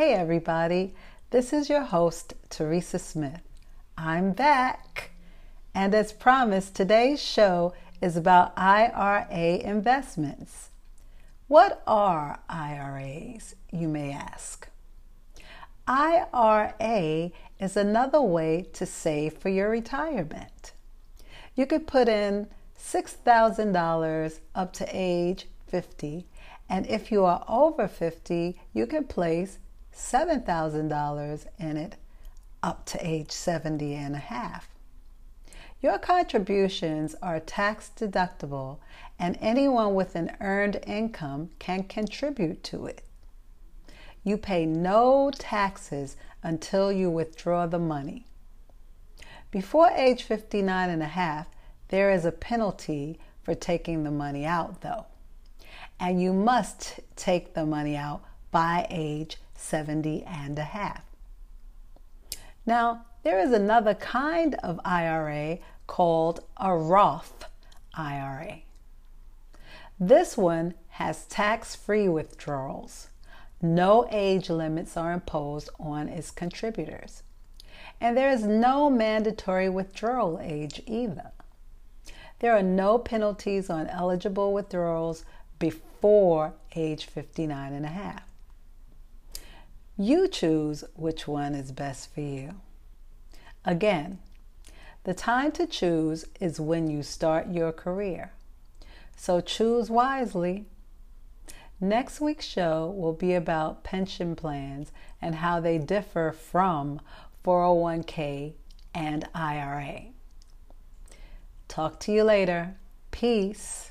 Hey, everybody. This is your host, Teresa Smith. I'm back. And as promised, today's show is about IRA investments. What are IRAs, you may ask? IRA is another way to save for your retirement. You could put in $6,000 up to age 50, and if you are over 50, you can place $7,000 in it up to age 70 and a half. Your contributions are tax deductible, and anyone with an earned income can contribute to it. You pay no taxes until you withdraw the money. Before age 59 and a half, there is a penalty for taking the money out, though. And you must take the money out by age 70 and a half. Now, there is another kind of IRA called a Roth IRA. This one has tax free withdrawals. No age limits are imposed on its contributors. And there is no mandatory withdrawal age either. There are no penalties on eligible withdrawals before age 59 and a half. You choose which one is best for you. Again, the time to choose is when you start your career. So choose wisely. Next week's show will be about pension plans and how they differ from 401k and IRA. Talk to you later. Peace.